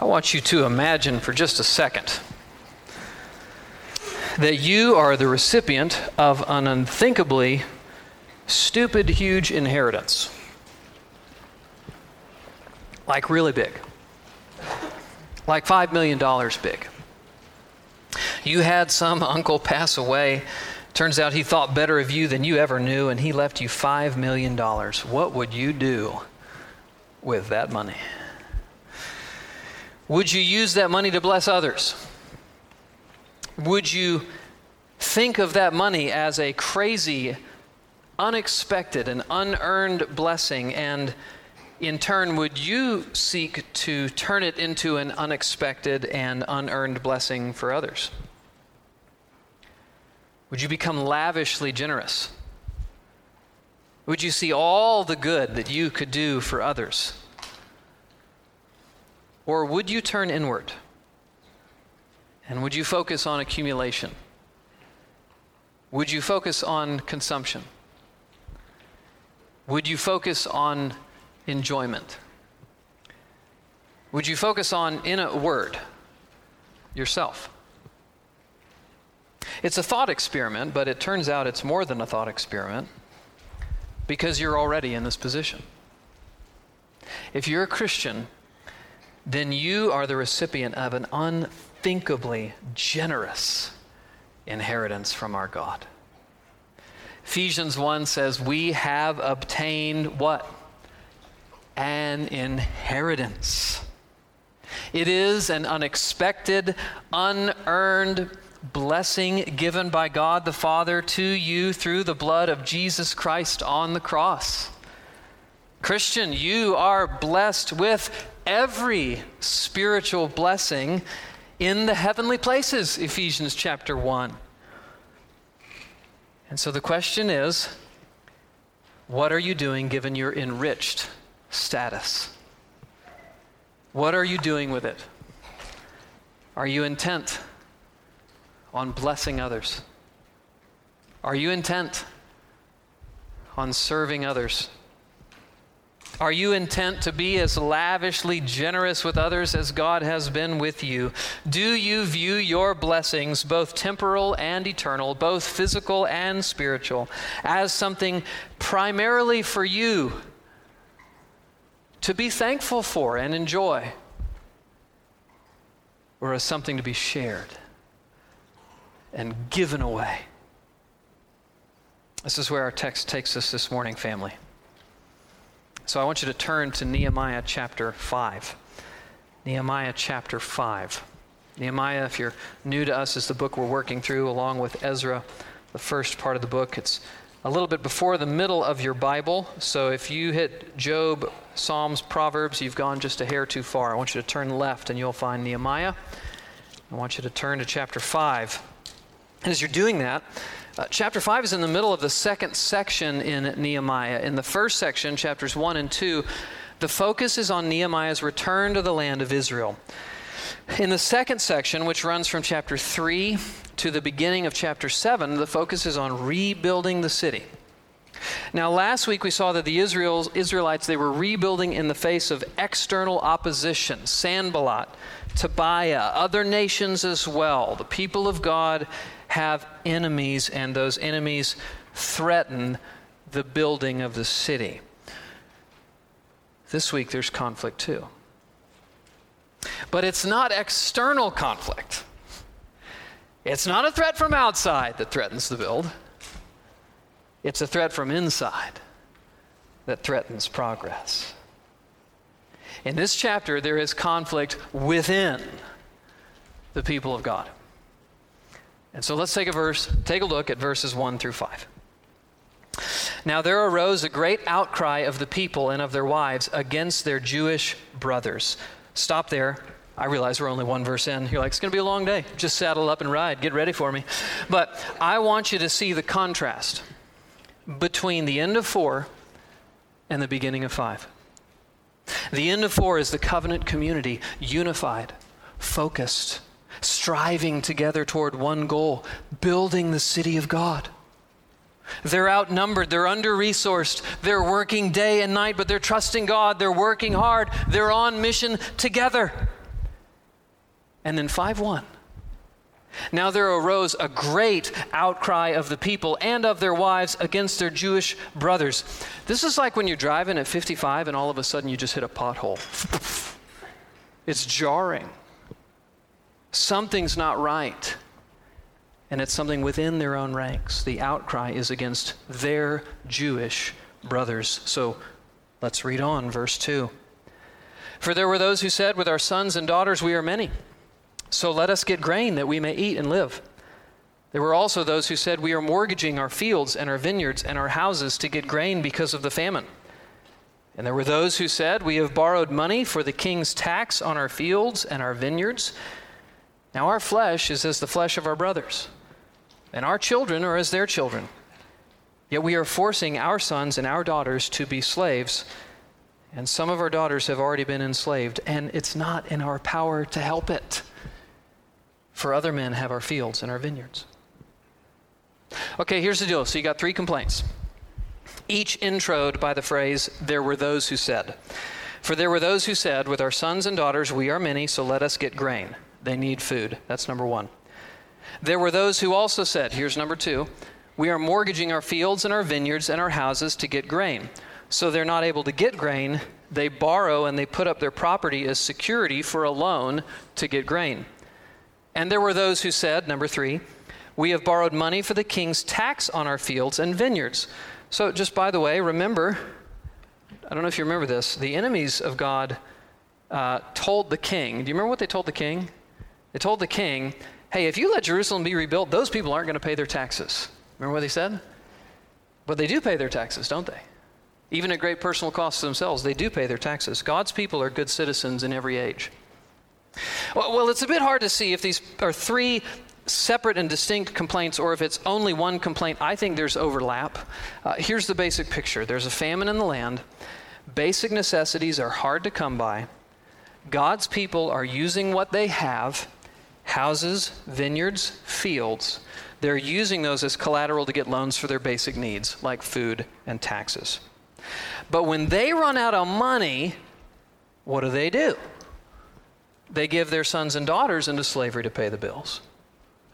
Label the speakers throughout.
Speaker 1: I want you to imagine for just a second that you are the recipient of an unthinkably stupid, huge inheritance. Like, really big. Like $5 million big. You had some uncle pass away. Turns out he thought better of you than you ever knew, and he left you $5 million. What would you do with that money? Would you use that money to bless others? Would you think of that money as a crazy, unexpected, and unearned blessing? And in turn, would you seek to turn it into an unexpected and unearned blessing for others? Would you become lavishly generous? Would you see all the good that you could do for others? Or would you turn inward? And would you focus on accumulation? Would you focus on consumption? Would you focus on enjoyment? Would you focus on, in a word, yourself? It's a thought experiment, but it turns out it's more than a thought experiment because you're already in this position. If you're a Christian, then you are the recipient of an unthinkably generous inheritance from our God. Ephesians 1 says, We have obtained what? An inheritance. It is an unexpected, unearned blessing given by God the Father to you through the blood of Jesus Christ on the cross. Christian, you are blessed with every spiritual blessing in the heavenly places, Ephesians chapter 1. And so the question is what are you doing given your enriched status? What are you doing with it? Are you intent on blessing others? Are you intent on serving others? Are you intent to be as lavishly generous with others as God has been with you? Do you view your blessings, both temporal and eternal, both physical and spiritual, as something primarily for you to be thankful for and enjoy, or as something to be shared and given away? This is where our text takes us this morning, family. So I want you to turn to Nehemiah chapter 5. Nehemiah chapter 5. Nehemiah, if you're new to us, is the book we're working through along with Ezra, the first part of the book. It's a little bit before the middle of your Bible. So if you hit Job, Psalms, Proverbs, you've gone just a hair too far. I want you to turn left and you'll find Nehemiah. I want you to turn to chapter 5. And as you're doing that, uh, chapter 5 is in the middle of the second section in Nehemiah. In the first section, chapters 1 and 2, the focus is on Nehemiah's return to the land of Israel. In the second section, which runs from chapter 3 to the beginning of chapter 7, the focus is on rebuilding the city. Now, last week we saw that the Israels, Israelites, they were rebuilding in the face of external opposition, Sanballat, Tobiah, other nations as well. The people of God have enemies, and those enemies threaten the building of the city. This week there's conflict too. But it's not external conflict. It's not a threat from outside that threatens the build. It's a threat from inside that threatens progress. In this chapter, there is conflict within the people of God. And so let's take a verse, take a look at verses 1 through 5. Now there arose a great outcry of the people and of their wives against their Jewish brothers. Stop there. I realize we're only one verse in. You're like, it's going to be a long day. Just saddle up and ride. Get ready for me. But I want you to see the contrast between the end of 4 and the beginning of 5. The end of 4 is the covenant community, unified, focused, striving together toward one goal building the city of God. They're outnumbered, they're under resourced, they're working day and night, but they're trusting God, they're working hard, they're on mission together. And then 5 1. Now there arose a great outcry of the people and of their wives against their Jewish brothers. This is like when you're driving at 55 and all of a sudden you just hit a pothole. It's jarring. Something's not right. And it's something within their own ranks. The outcry is against their Jewish brothers. So let's read on, verse 2. For there were those who said, With our sons and daughters we are many. So let us get grain that we may eat and live. There were also those who said, We are mortgaging our fields and our vineyards and our houses to get grain because of the famine. And there were those who said, We have borrowed money for the king's tax on our fields and our vineyards. Now our flesh is as the flesh of our brothers, and our children are as their children. Yet we are forcing our sons and our daughters to be slaves, and some of our daughters have already been enslaved, and it's not in our power to help it for other men have our fields and our vineyards. Okay, here's the deal. So you got three complaints, each introed by the phrase, There were those who said. For there were those who said, With our sons and daughters we are many, so let us get grain. They need food. That's number one. There were those who also said, Here's number two, We are mortgaging our fields and our vineyards and our houses to get grain. So they're not able to get grain. They borrow and they put up their property as security for a loan to get grain. And there were those who said, number three, we have borrowed money for the king's tax on our fields and vineyards. So, just by the way, remember, I don't know if you remember this, the enemies of God uh, told the king, do you remember what they told the king? They told the king, hey, if you let Jerusalem be rebuilt, those people aren't going to pay their taxes. Remember what they said? But they do pay their taxes, don't they? Even at great personal cost to themselves, they do pay their taxes. God's people are good citizens in every age. Well, it's a bit hard to see if these are three separate and distinct complaints or if it's only one complaint. I think there's overlap. Uh, here's the basic picture there's a famine in the land, basic necessities are hard to come by. God's people are using what they have houses, vineyards, fields. They're using those as collateral to get loans for their basic needs, like food and taxes. But when they run out of money, what do they do? they give their sons and daughters into slavery to pay the bills.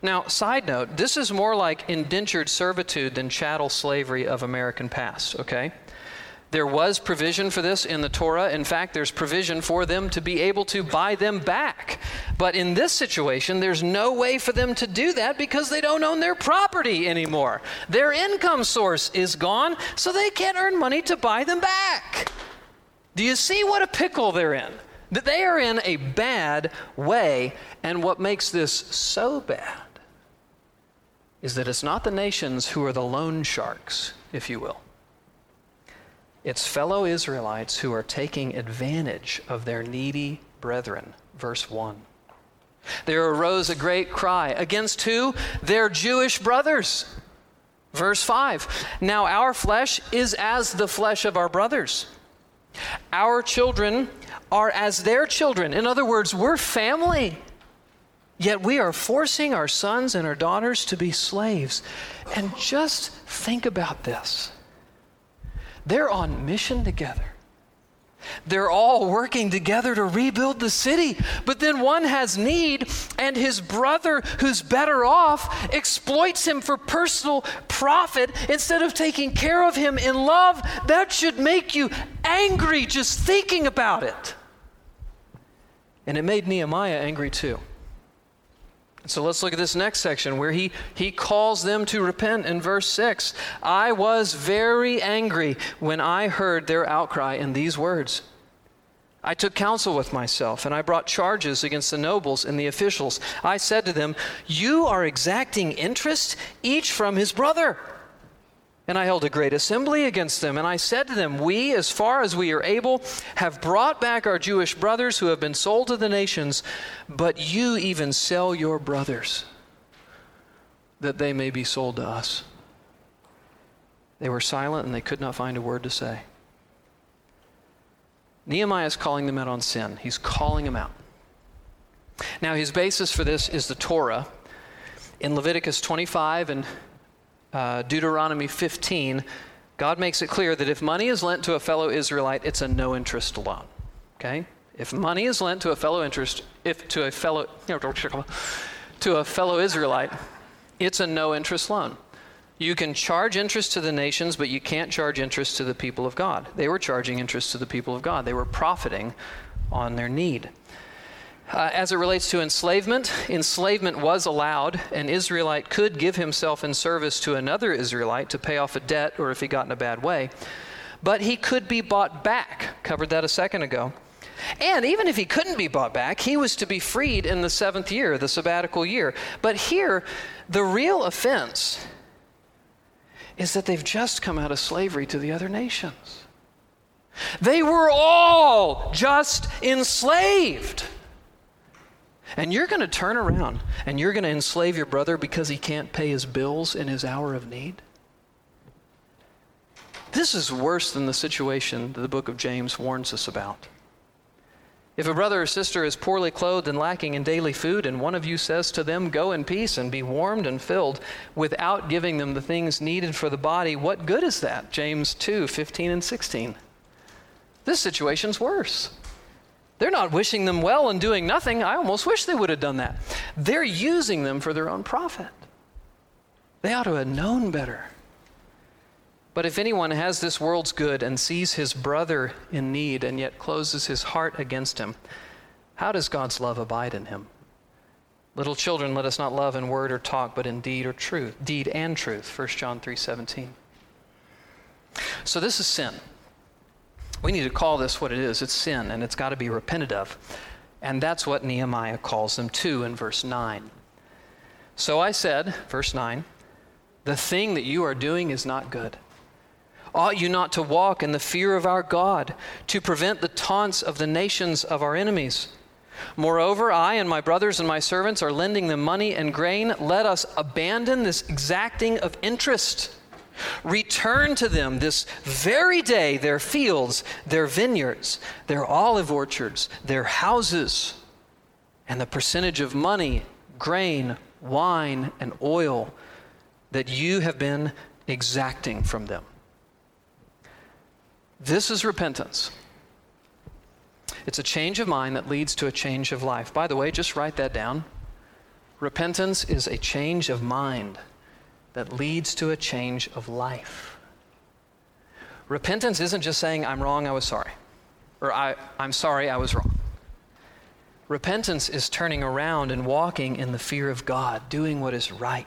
Speaker 1: Now, side note, this is more like indentured servitude than chattel slavery of American past, okay? There was provision for this in the Torah. In fact, there's provision for them to be able to buy them back. But in this situation, there's no way for them to do that because they don't own their property anymore. Their income source is gone, so they can't earn money to buy them back. Do you see what a pickle they're in? That they are in a bad way. And what makes this so bad is that it's not the nations who are the loan sharks, if you will. It's fellow Israelites who are taking advantage of their needy brethren. Verse 1. There arose a great cry. Against who? Their Jewish brothers. Verse 5. Now our flesh is as the flesh of our brothers. Our children are as their children. In other words, we're family. Yet we are forcing our sons and our daughters to be slaves. And just think about this they're on mission together. They're all working together to rebuild the city. But then one has need, and his brother, who's better off, exploits him for personal profit instead of taking care of him in love. That should make you angry just thinking about it. And it made Nehemiah angry too. So let's look at this next section where he, he calls them to repent in verse 6. I was very angry when I heard their outcry in these words. I took counsel with myself, and I brought charges against the nobles and the officials. I said to them, You are exacting interest, each from his brother. And I held a great assembly against them. And I said to them, We, as far as we are able, have brought back our Jewish brothers who have been sold to the nations, but you even sell your brothers that they may be sold to us. They were silent and they could not find a word to say. Nehemiah is calling them out on sin. He's calling them out. Now, his basis for this is the Torah. In Leviticus 25 and uh, Deuteronomy 15, God makes it clear that if money is lent to a fellow Israelite, it's a no interest loan. Okay? If money is lent to a fellow interest, if to a fellow to a fellow Israelite, it's a no interest loan. You can charge interest to the nations, but you can't charge interest to the people of God. They were charging interest to the people of God. They were profiting on their need. Uh, as it relates to enslavement, enslavement was allowed. An Israelite could give himself in service to another Israelite to pay off a debt or if he got in a bad way. But he could be bought back. Covered that a second ago. And even if he couldn't be bought back, he was to be freed in the seventh year, the sabbatical year. But here, the real offense is that they've just come out of slavery to the other nations. They were all just enslaved. And you're going to turn around and you're going to enslave your brother because he can't pay his bills in his hour of need? This is worse than the situation that the book of James warns us about. If a brother or sister is poorly clothed and lacking in daily food, and one of you says to them, Go in peace and be warmed and filled, without giving them the things needed for the body, what good is that? James 2 15 and 16. This situation's worse. They're not wishing them well and doing nothing. I almost wish they would have done that. They're using them for their own profit. They ought to have known better. But if anyone has this world's good and sees his brother in need and yet closes his heart against him, how does God's love abide in him? Little children, let us not love in word or talk, but in deed or truth, deed and truth. 1 John 3:17. So this is sin. We need to call this what it is. It's sin, and it's got to be repented of. And that's what Nehemiah calls them to in verse 9. So I said, verse 9, the thing that you are doing is not good. Ought you not to walk in the fear of our God, to prevent the taunts of the nations of our enemies? Moreover, I and my brothers and my servants are lending them money and grain. Let us abandon this exacting of interest. Return to them this very day their fields, their vineyards, their olive orchards, their houses, and the percentage of money, grain, wine, and oil that you have been exacting from them. This is repentance. It's a change of mind that leads to a change of life. By the way, just write that down. Repentance is a change of mind that leads to a change of life. Repentance isn't just saying, I'm wrong, I was sorry, or I, I'm sorry, I was wrong. Repentance is turning around and walking in the fear of God, doing what is right.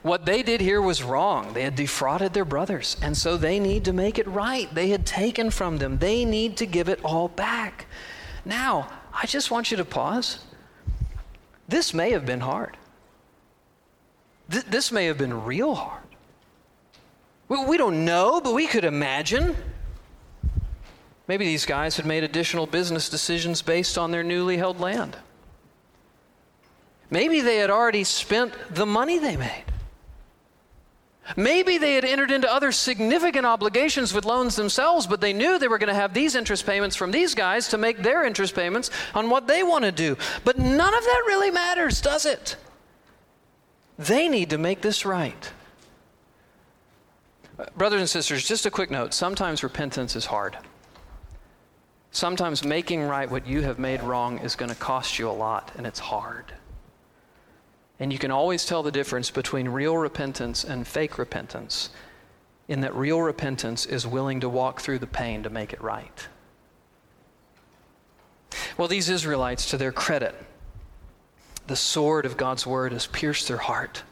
Speaker 1: What they did here was wrong. They had defrauded their brothers, and so they need to make it right. They had taken from them, they need to give it all back. Now, I just want you to pause. This may have been hard. Th- this may have been real hard. We, we don't know, but we could imagine. Maybe these guys had made additional business decisions based on their newly held land. Maybe they had already spent the money they made. Maybe they had entered into other significant obligations with loans themselves, but they knew they were going to have these interest payments from these guys to make their interest payments on what they want to do. But none of that really matters, does it? They need to make this right. Uh, brothers and sisters, just a quick note sometimes repentance is hard. Sometimes making right what you have made wrong is going to cost you a lot, and it's hard. And you can always tell the difference between real repentance and fake repentance, in that real repentance is willing to walk through the pain to make it right. Well, these Israelites, to their credit, the sword of God's word has pierced their heart.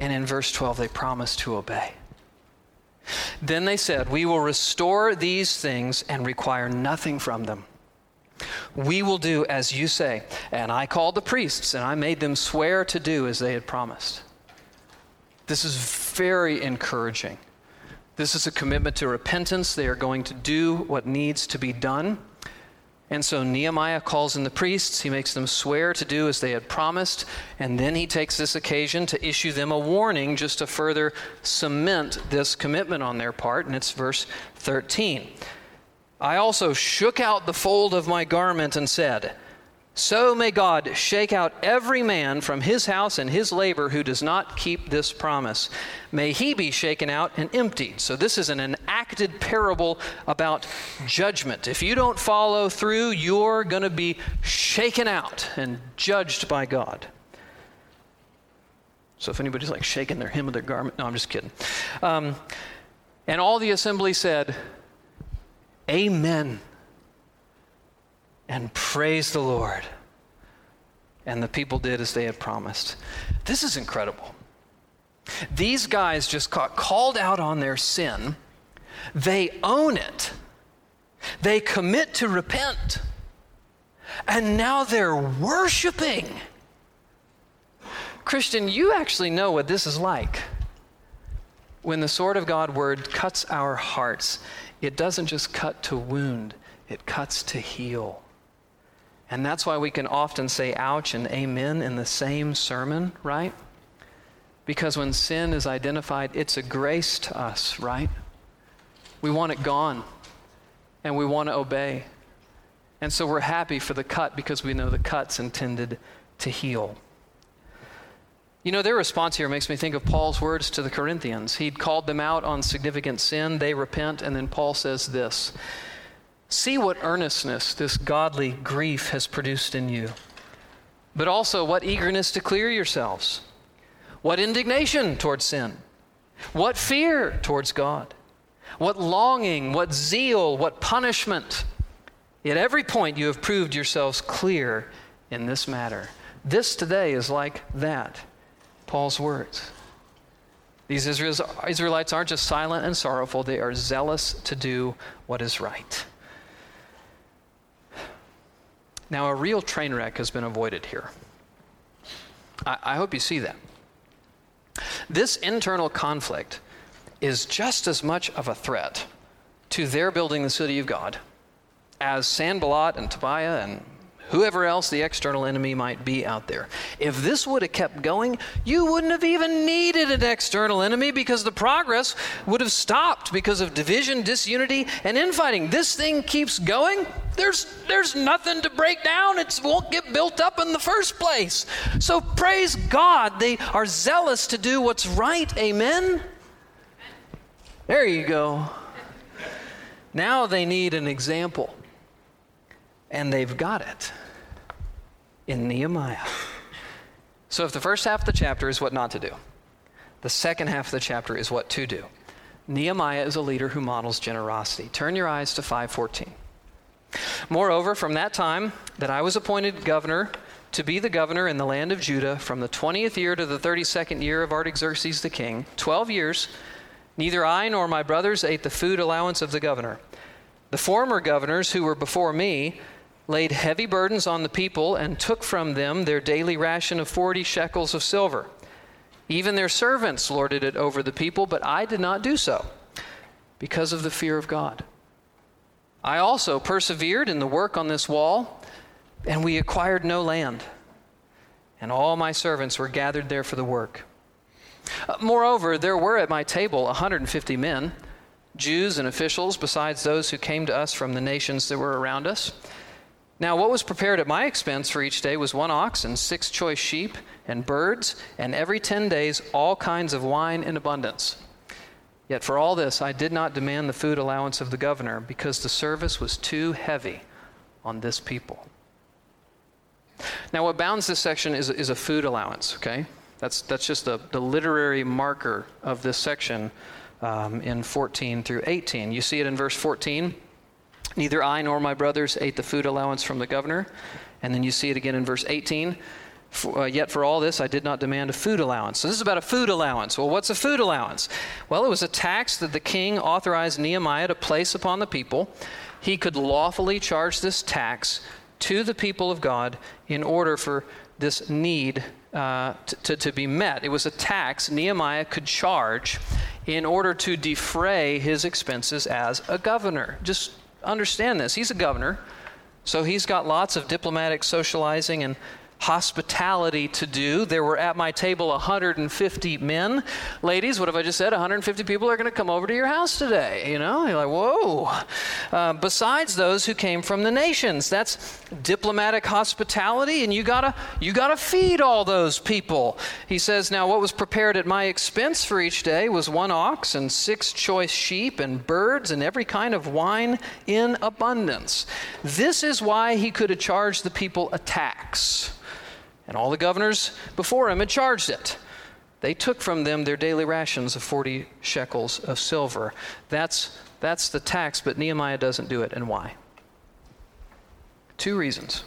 Speaker 1: And in verse 12, they promise to obey. Then they said, We will restore these things and require nothing from them. We will do as you say. And I called the priests, and I made them swear to do as they had promised. This is very encouraging. This is a commitment to repentance. They are going to do what needs to be done. And so Nehemiah calls in the priests. He makes them swear to do as they had promised. And then he takes this occasion to issue them a warning just to further cement this commitment on their part. And it's verse 13. I also shook out the fold of my garment and said, So may God shake out every man from his house and his labor who does not keep this promise. May he be shaken out and emptied. So, this is an enacted parable about judgment. If you don't follow through, you're going to be shaken out and judged by God. So, if anybody's like shaking their hem of their garment, no, I'm just kidding. Um, and all the assembly said, Amen and praise the Lord. And the people did as they had promised. This is incredible. These guys just got called out on their sin. They own it. They commit to repent. And now they're worshiping. Christian, you actually know what this is like. When the sword of God word cuts our hearts, it doesn't just cut to wound, it cuts to heal. And that's why we can often say ouch and amen in the same sermon, right? Because when sin is identified, it's a grace to us, right? We want it gone and we want to obey. And so we're happy for the cut because we know the cut's intended to heal. You know, their response here makes me think of Paul's words to the Corinthians. He'd called them out on significant sin, they repent, and then Paul says this See what earnestness this godly grief has produced in you, but also what eagerness to clear yourselves, what indignation towards sin, what fear towards God, what longing, what zeal, what punishment. At every point, you have proved yourselves clear in this matter. This today is like that. Paul's words. These Israelites aren't just silent and sorrowful, they are zealous to do what is right. Now, a real train wreck has been avoided here. I, I hope you see that. This internal conflict is just as much of a threat to their building the city of God as Sanballat and Tobiah and whoever else the external enemy might be out there. If this would have kept going, you wouldn't have even needed an external enemy because the progress would have stopped because of division, disunity, and infighting. This thing keeps going. There's, there's nothing to break down. It won't get built up in the first place. So praise God. They are zealous to do what's right. Amen. There you go. Now they need an example. And they've got it in Nehemiah. So, if the first half of the chapter is what not to do, the second half of the chapter is what to do. Nehemiah is a leader who models generosity. Turn your eyes to 514. Moreover, from that time that I was appointed governor to be the governor in the land of Judah, from the 20th year to the 32nd year of Artaxerxes the king, 12 years, neither I nor my brothers ate the food allowance of the governor. The former governors who were before me laid heavy burdens on the people and took from them their daily ration of 40 shekels of silver. Even their servants lorded it over the people, but I did not do so because of the fear of God. I also persevered in the work on this wall, and we acquired no land. And all my servants were gathered there for the work. Uh, moreover, there were at my table 150 men, Jews and officials, besides those who came to us from the nations that were around us. Now, what was prepared at my expense for each day was one ox and six choice sheep and birds, and every ten days all kinds of wine in abundance. Yet for all this, I did not demand the food allowance of the governor, because the service was too heavy on this people. Now, what bounds this section is, is a food allowance, okay? That's, that's just the, the literary marker of this section um, in 14 through 18. You see it in verse 14. Neither I nor my brothers ate the food allowance from the governor. And then you see it again in verse 18. For, uh, yet for all this, I did not demand a food allowance. So this is about a food allowance. Well, what's a food allowance? Well, it was a tax that the king authorized Nehemiah to place upon the people. He could lawfully charge this tax to the people of God in order for this need uh, to, to, to be met. It was a tax Nehemiah could charge in order to defray his expenses as a governor. Just understand this. He's a governor, so he's got lots of diplomatic socializing and hospitality to do. There were at my table 150 men. Ladies, what have I just said? 150 people are going to come over to your house today. You know, you're like, whoa. Uh, besides those who came from the nations, that's diplomatic hospitality, and you gotta you gotta feed all those people. He says, now what was prepared at my expense for each day was one ox and six choice sheep and birds and every kind of wine in abundance. This is why he could have charged the people a tax and all the governors before him had charged it. They took from them their daily rations of 40 shekels of silver. That's, that's the tax, but Nehemiah doesn't do it. And why? Two reasons.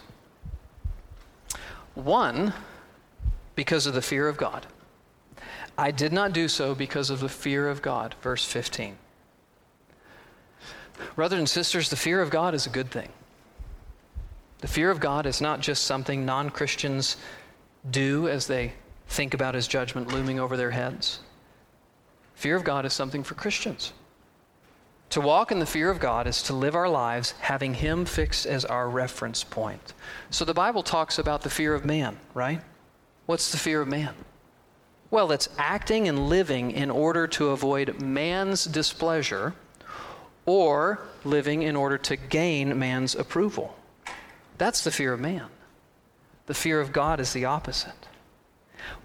Speaker 1: One, because of the fear of God. I did not do so because of the fear of God. Verse 15. Brothers and sisters, the fear of God is a good thing. The fear of God is not just something non Christians do as they think about his judgment looming over their heads. Fear of God is something for Christians. To walk in the fear of God is to live our lives having Him fixed as our reference point. So the Bible talks about the fear of man, right? What's the fear of man? Well, it's acting and living in order to avoid man's displeasure or living in order to gain man's approval. That's the fear of man. The fear of God is the opposite.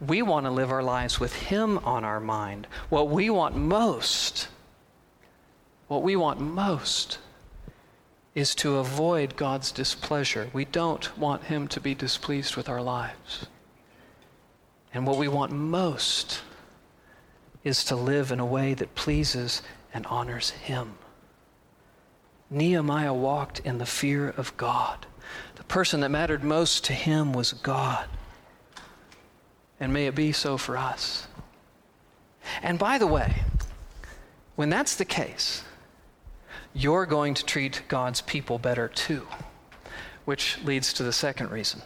Speaker 1: We want to live our lives with Him on our mind. What we want most, what we want most is to avoid God's displeasure. We don't want Him to be displeased with our lives. And what we want most is to live in a way that pleases and honors Him. Nehemiah walked in the fear of God person that mattered most to him was God. And may it be so for us. And by the way, when that's the case, you're going to treat God's people better too, which leads to the second reason.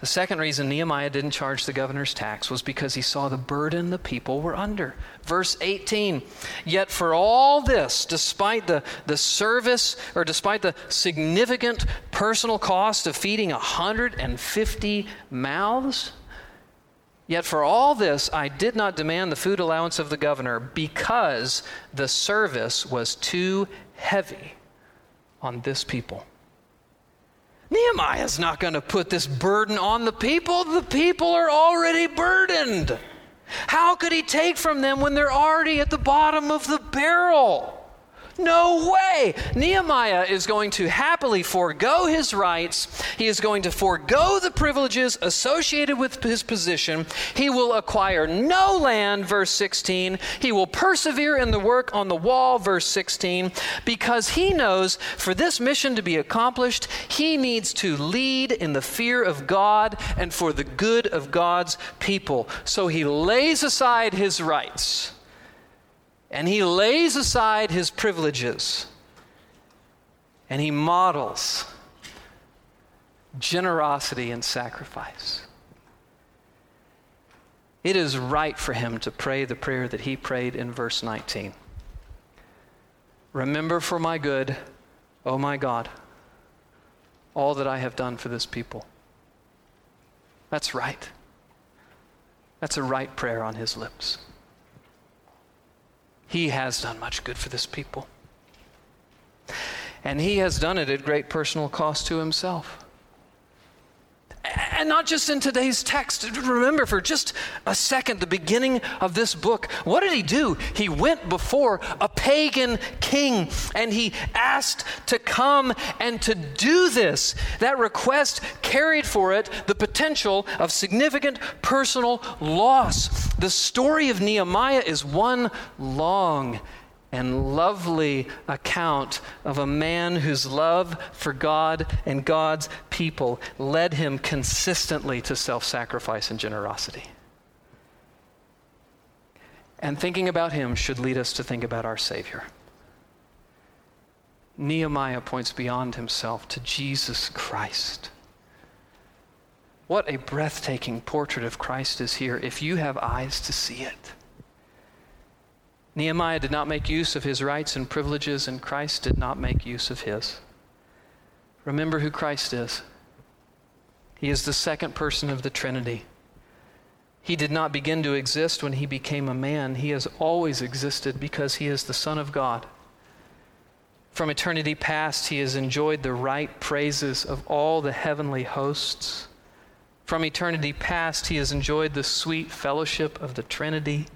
Speaker 1: The second reason Nehemiah didn't charge the governor's tax was because he saw the burden the people were under. Verse 18 Yet for all this, despite the, the service or despite the significant personal cost of feeding 150 mouths, Yet for all this, I did not demand the food allowance of the governor because the service was too heavy on this people. Nehemiah's not going to put this burden on the people. The people are already burdened. How could he take from them when they're already at the bottom of the barrel? No way. Nehemiah is going to happily forego his rights. He is going to forego the privileges associated with his position. He will acquire no land, verse 16. He will persevere in the work on the wall, verse 16, because he knows for this mission to be accomplished, he needs to lead in the fear of God and for the good of God's people. So he lays aside his rights and he lays aside his privileges and he models generosity and sacrifice. It is right for him to pray the prayer that he prayed in verse 19. Remember for my good, O oh my God, all that I have done for this people. That's right. That's a right prayer on his lips. He has done much good for this people. And he has done it at great personal cost to himself. And not just in today's text. Remember for just a second the beginning of this book. What did he do? He went before a pagan king and he asked to come and to do this. That request carried for it the potential of significant personal loss. The story of Nehemiah is one long and lovely account of a man whose love for God and God's people led him consistently to self sacrifice and generosity. And thinking about him should lead us to think about our Savior. Nehemiah points beyond himself to Jesus Christ. What a breathtaking portrait of Christ is here if you have eyes to see it. Nehemiah did not make use of his rights and privileges, and Christ did not make use of his. Remember who Christ is. He is the second person of the Trinity. He did not begin to exist when he became a man. He has always existed because he is the Son of God. From eternity past, he has enjoyed the right praises of all the heavenly hosts. From eternity past, he has enjoyed the sweet fellowship of the Trinity.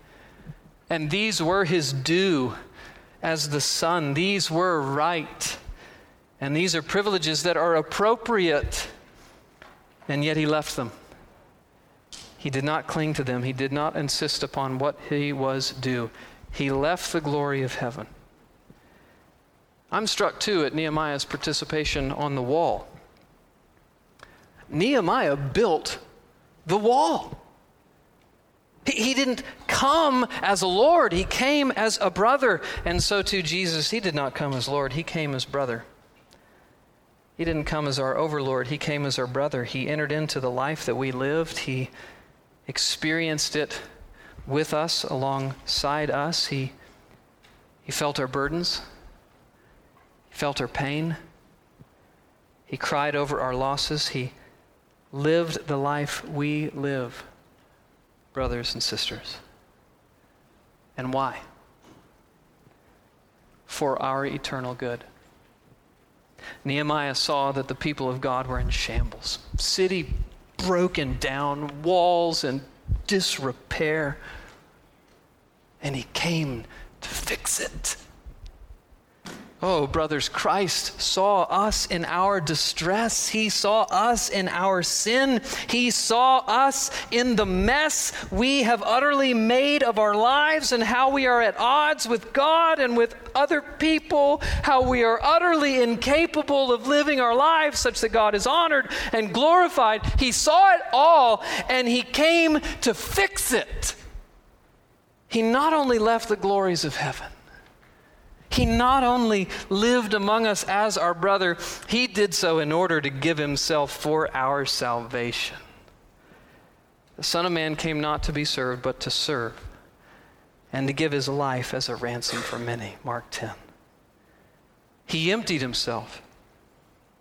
Speaker 1: And these were his due as the Son. These were right. And these are privileges that are appropriate. And yet he left them. He did not cling to them. He did not insist upon what he was due. He left the glory of heaven. I'm struck too at Nehemiah's participation on the wall. Nehemiah built the wall. He, didn't come as a Lord, he came as a brother. And so too, Jesus, he did not come as Lord, he came as brother. He didn't come as our overlord, he came as our brother. He entered into the life that we lived, he experienced it with us, alongside us. He, he felt our burdens, he felt our pain, he cried over our losses, he lived the life we live, brothers and sisters. And why? For our eternal good. Nehemiah saw that the people of God were in shambles. City broken down, walls in disrepair. And he came to fix it. Oh, brothers, Christ saw us in our distress. He saw us in our sin. He saw us in the mess we have utterly made of our lives and how we are at odds with God and with other people, how we are utterly incapable of living our lives such that God is honored and glorified. He saw it all and He came to fix it. He not only left the glories of heaven, he not only lived among us as our brother, he did so in order to give himself for our salvation. The Son of Man came not to be served, but to serve, and to give his life as a ransom for many. Mark 10. He emptied himself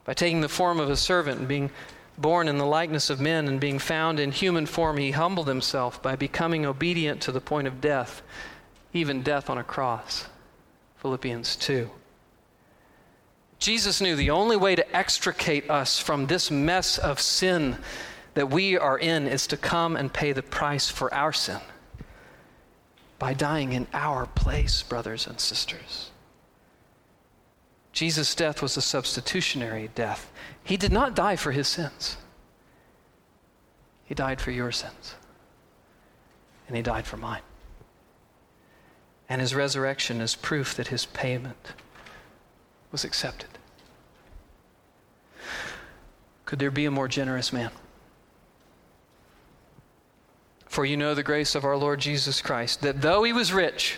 Speaker 1: by taking the form of a servant and being born in the likeness of men and being found in human form, he humbled himself by becoming obedient to the point of death, even death on a cross. Philippians 2. Jesus knew the only way to extricate us from this mess of sin that we are in is to come and pay the price for our sin by dying in our place, brothers and sisters. Jesus' death was a substitutionary death. He did not die for his sins, he died for your sins, and he died for mine and his resurrection is proof that his payment was accepted. Could there be a more generous man? For you know the grace of our Lord Jesus Christ, that though he was rich,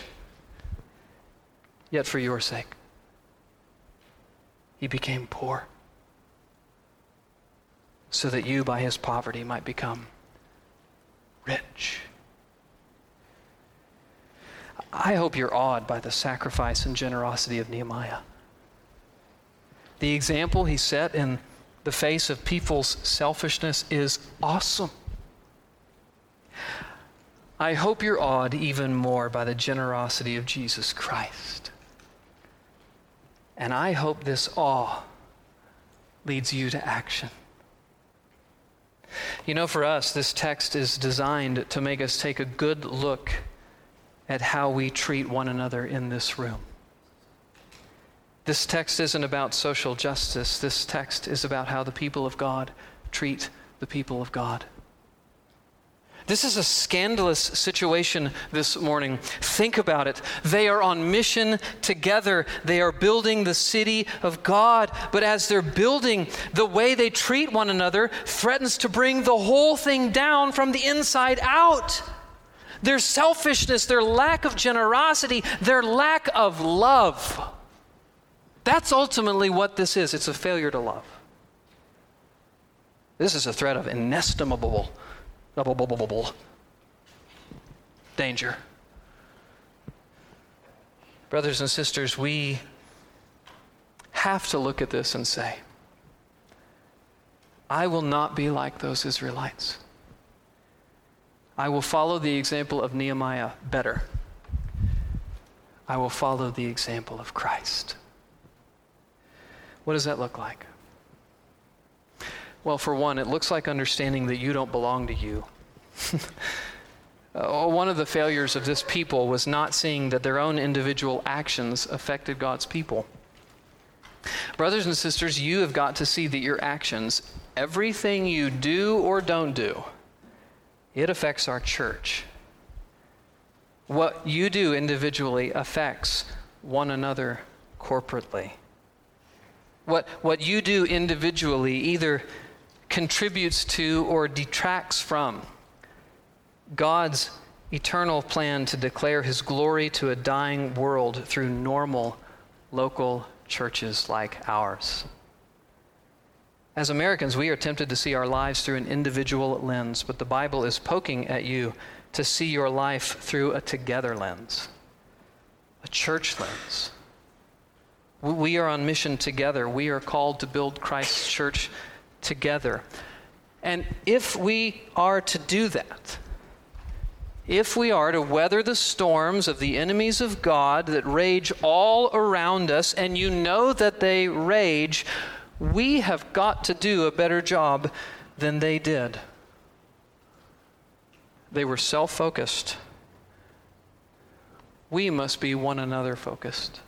Speaker 1: yet for your sake, he became poor, so that you by his poverty might become rich. I hope you're awed by the sacrifice and generosity of Nehemiah. The example he set in the face of people's selfishness is awesome. I hope you're awed even more by the generosity of Jesus Christ. And I hope this awe leads you to action. You know, for us, this text is designed to make us take a good look at how we treat one another in this room. This text isn't about social justice. This text is about how the people of God treat the people of God. This is a scandalous situation this morning. Think about it. They are on mission together. They are building the city of God. But as they're building, the way they treat one another threatens to bring the whole thing down from the inside out their selfishness, their lack of generosity, their lack of love. That's ultimately what this is it's a failure to love. This is a threat of inestimable danger. Brothers and sisters, we have to look at this and say, I will not be like those Israelites. I will follow the example of Nehemiah better. I will follow the example of Christ. What does that look like? Well, for one, it looks like understanding that you don't belong to you. uh, one of the failures of this people was not seeing that their own individual actions affected God's people. Brothers and sisters, you have got to see that your actions, everything you do or don't do, it affects our church. What you do individually affects one another corporately. What, what you do individually either contributes to or detracts from God's eternal plan to declare his glory to a dying world through normal local churches like ours. As Americans, we are tempted to see our lives through an individual lens, but the Bible is poking at you to see your life through a together lens, a church lens. We are on mission together. We are called to build Christ's church together. And if we are to do that, if we are to weather the storms of the enemies of God that rage all around us, and you know that they rage, we have got to do a better job than they did. They were self focused. We must be one another focused.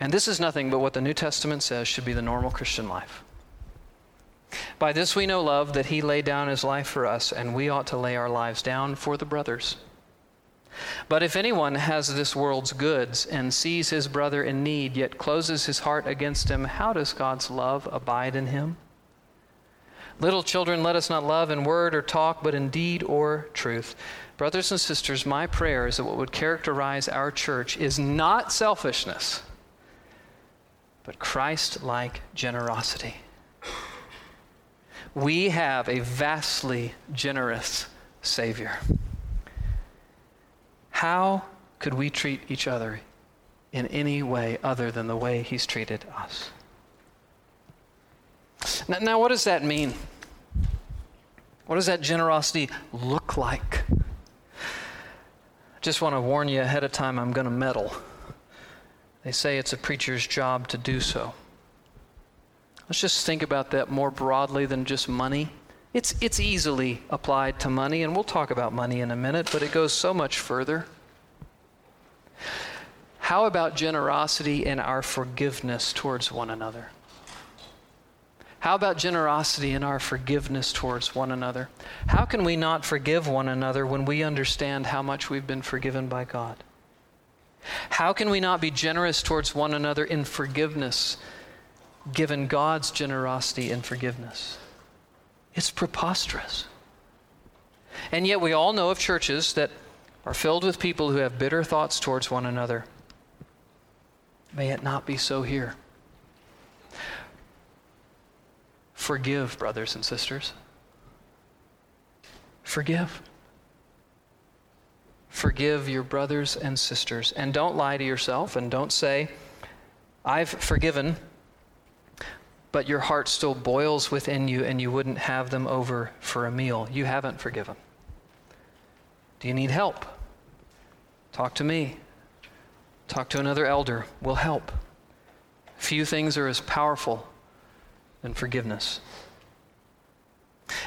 Speaker 1: And this is nothing but what the New Testament says should be the normal Christian life. By this we know love, that he laid down his life for us, and we ought to lay our lives down for the brothers. But if anyone has this world's goods and sees his brother in need, yet closes his heart against him, how does God's love abide in him? Little children, let us not love in word or talk, but in deed or truth. Brothers and sisters, my prayer is that what would characterize our church is not selfishness, but Christ like generosity. We have a vastly generous Savior. How could we treat each other in any way other than the way He's treated us? Now, now, what does that mean? What does that generosity look like? I just want to warn you ahead of time, I'm going to meddle. They say it's a preacher's job to do so. Let's just think about that more broadly than just money. It's, it's easily applied to money, and we'll talk about money in a minute, but it goes so much further. How about generosity in our forgiveness towards one another? How about generosity in our forgiveness towards one another? How can we not forgive one another when we understand how much we've been forgiven by God? How can we not be generous towards one another in forgiveness given God's generosity and forgiveness. It's preposterous. And yet, we all know of churches that are filled with people who have bitter thoughts towards one another. May it not be so here. Forgive, brothers and sisters. Forgive. Forgive your brothers and sisters. And don't lie to yourself and don't say, I've forgiven but your heart still boils within you and you wouldn't have them over for a meal. You haven't forgiven. Do you need help? Talk to me. Talk to another elder. We'll help. Few things are as powerful than forgiveness.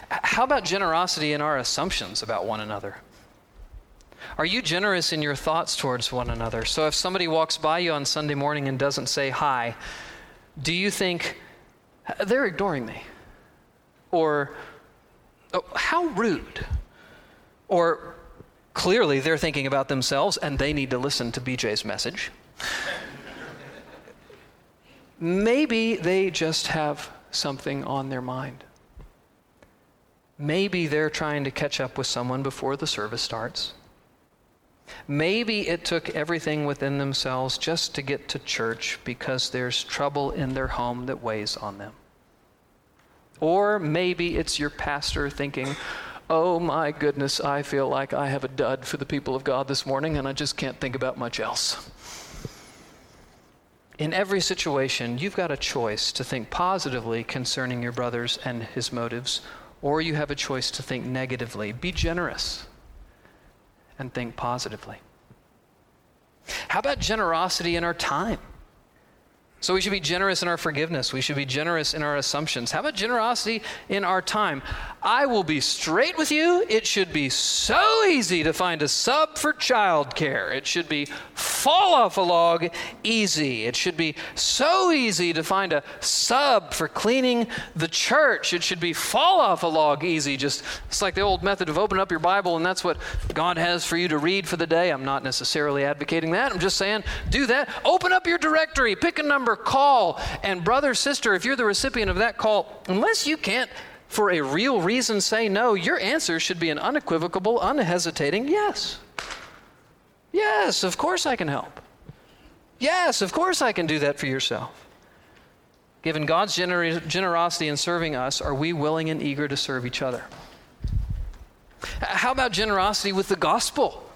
Speaker 1: How about generosity in our assumptions about one another? Are you generous in your thoughts towards one another? So if somebody walks by you on Sunday morning and doesn't say hi, do you think, they're ignoring me. Or, oh, how rude. Or, clearly they're thinking about themselves and they need to listen to BJ's message. Maybe they just have something on their mind. Maybe they're trying to catch up with someone before the service starts. Maybe it took everything within themselves just to get to church because there's trouble in their home that weighs on them. Or maybe it's your pastor thinking, oh my goodness, I feel like I have a dud for the people of God this morning and I just can't think about much else. in every situation, you've got a choice to think positively concerning your brothers and his motives, or you have a choice to think negatively. Be generous and think positively. How about generosity in our time? So we should be generous in our forgiveness. We should be generous in our assumptions. How about generosity in our time? I will be straight with you. It should be so easy to find a sub for childcare. It should be fall off a log easy. It should be so easy to find a sub for cleaning the church. It should be fall off a log easy. Just it's like the old method of open up your Bible and that's what God has for you to read for the day. I'm not necessarily advocating that. I'm just saying do that. Open up your directory, pick a number call. And brother, sister, if you're the recipient of that call, unless you can't for a real reason say no, your answer should be an unequivocal, unhesitating yes. Yes, of course I can help. Yes, of course I can do that for yourself. Given God's gener- generosity in serving us, are we willing and eager to serve each other? How about generosity with the gospel?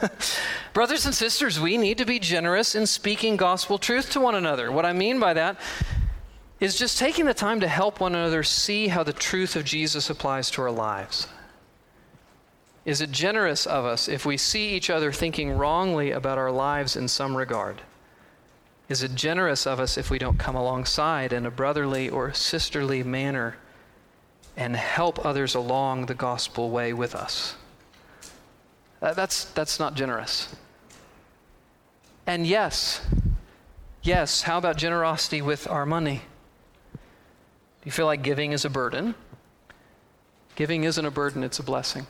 Speaker 1: Brothers and sisters, we need to be generous in speaking gospel truth to one another. What I mean by that is just taking the time to help one another see how the truth of Jesus applies to our lives. Is it generous of us if we see each other thinking wrongly about our lives in some regard? Is it generous of us if we don't come alongside in a brotherly or sisterly manner and help others along the gospel way with us? Uh, that's, that's not generous. And yes, yes, how about generosity with our money? Do you feel like giving is a burden? Giving isn't a burden, it's a blessing.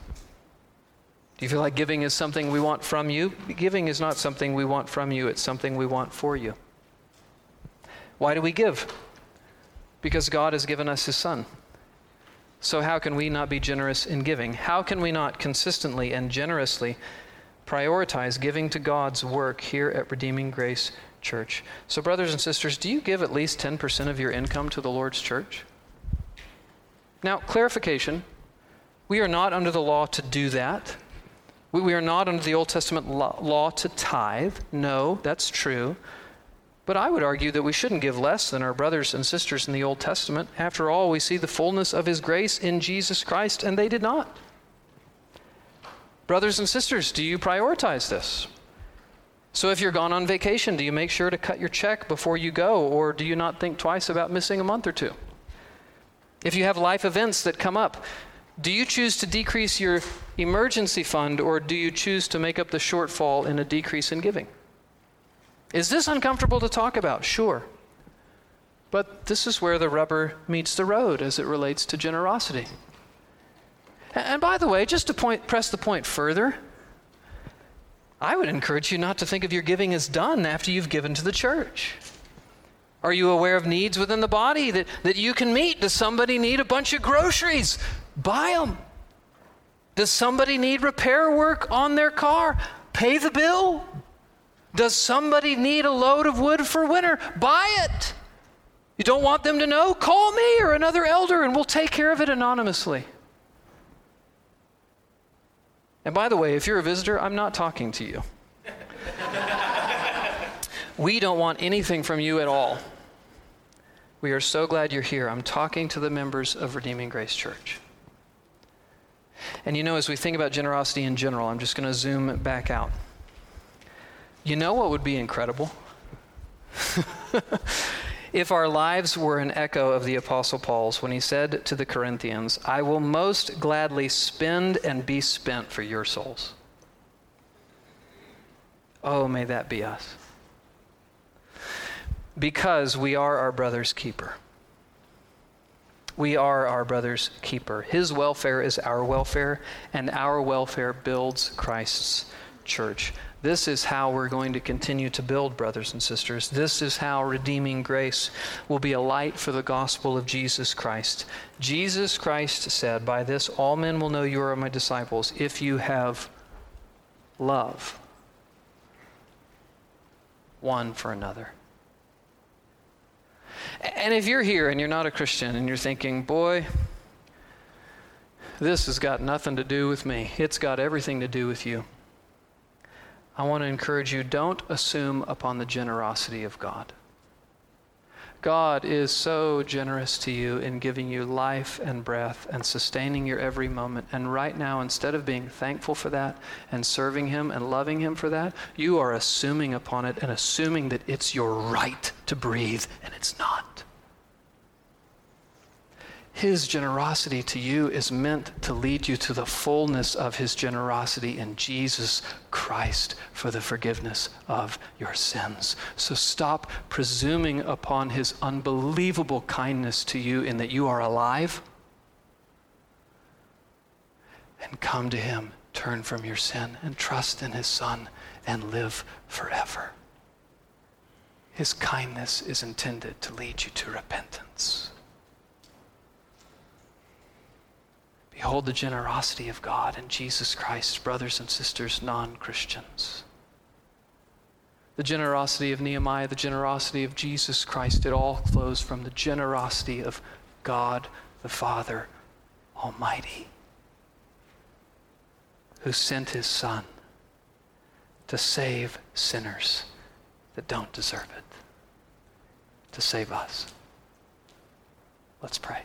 Speaker 1: Do you feel like giving is something we want from you? Giving is not something we want from you, it's something we want for you. Why do we give? Because God has given us His Son. So, how can we not be generous in giving? How can we not consistently and generously prioritize giving to God's work here at Redeeming Grace Church? So, brothers and sisters, do you give at least 10% of your income to the Lord's church? Now, clarification we are not under the law to do that. We we are not under the Old Testament law to tithe. No, that's true. But I would argue that we shouldn't give less than our brothers and sisters in the Old Testament. After all, we see the fullness of His grace in Jesus Christ, and they did not. Brothers and sisters, do you prioritize this? So, if you're gone on vacation, do you make sure to cut your check before you go, or do you not think twice about missing a month or two? If you have life events that come up, do you choose to decrease your emergency fund, or do you choose to make up the shortfall in a decrease in giving? Is this uncomfortable to talk about? Sure. But this is where the rubber meets the road as it relates to generosity. And by the way, just to point, press the point further, I would encourage you not to think of your giving as done after you've given to the church. Are you aware of needs within the body that, that you can meet? Does somebody need a bunch of groceries? Buy them. Does somebody need repair work on their car? Pay the bill. Does somebody need a load of wood for winter? Buy it. You don't want them to know? Call me or another elder and we'll take care of it anonymously. And by the way, if you're a visitor, I'm not talking to you. we don't want anything from you at all. We are so glad you're here. I'm talking to the members of Redeeming Grace Church. And you know, as we think about generosity in general, I'm just going to zoom back out. You know what would be incredible? if our lives were an echo of the Apostle Paul's when he said to the Corinthians, I will most gladly spend and be spent for your souls. Oh, may that be us. Because we are our brother's keeper. We are our brother's keeper. His welfare is our welfare, and our welfare builds Christ's church. This is how we're going to continue to build, brothers and sisters. This is how redeeming grace will be a light for the gospel of Jesus Christ. Jesus Christ said, By this all men will know you are my disciples if you have love one for another. And if you're here and you're not a Christian and you're thinking, boy, this has got nothing to do with me, it's got everything to do with you. I want to encourage you don't assume upon the generosity of God. God is so generous to you in giving you life and breath and sustaining your every moment. And right now, instead of being thankful for that and serving Him and loving Him for that, you are assuming upon it and assuming that it's your right to breathe, and it's not. His generosity to you is meant to lead you to the fullness of His generosity in Jesus Christ for the forgiveness of your sins. So stop presuming upon His unbelievable kindness to you in that you are alive and come to Him. Turn from your sin and trust in His Son and live forever. His kindness is intended to lead you to repentance. Behold the generosity of God and Jesus Christ, brothers and sisters, non Christians. The generosity of Nehemiah, the generosity of Jesus Christ, it all flows from the generosity of God the Father Almighty, who sent his Son to save sinners that don't deserve it, to save us. Let's pray.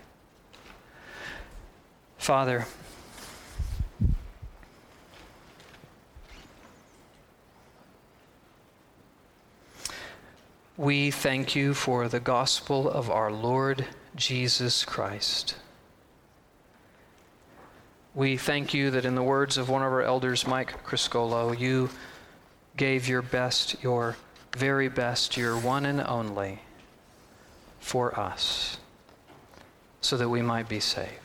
Speaker 1: Father, we thank you for the gospel of our Lord Jesus Christ. We thank you that in the words of one of our elders, Mike Criscolo, you gave your best, your very best, your one and only for us so that we might be saved.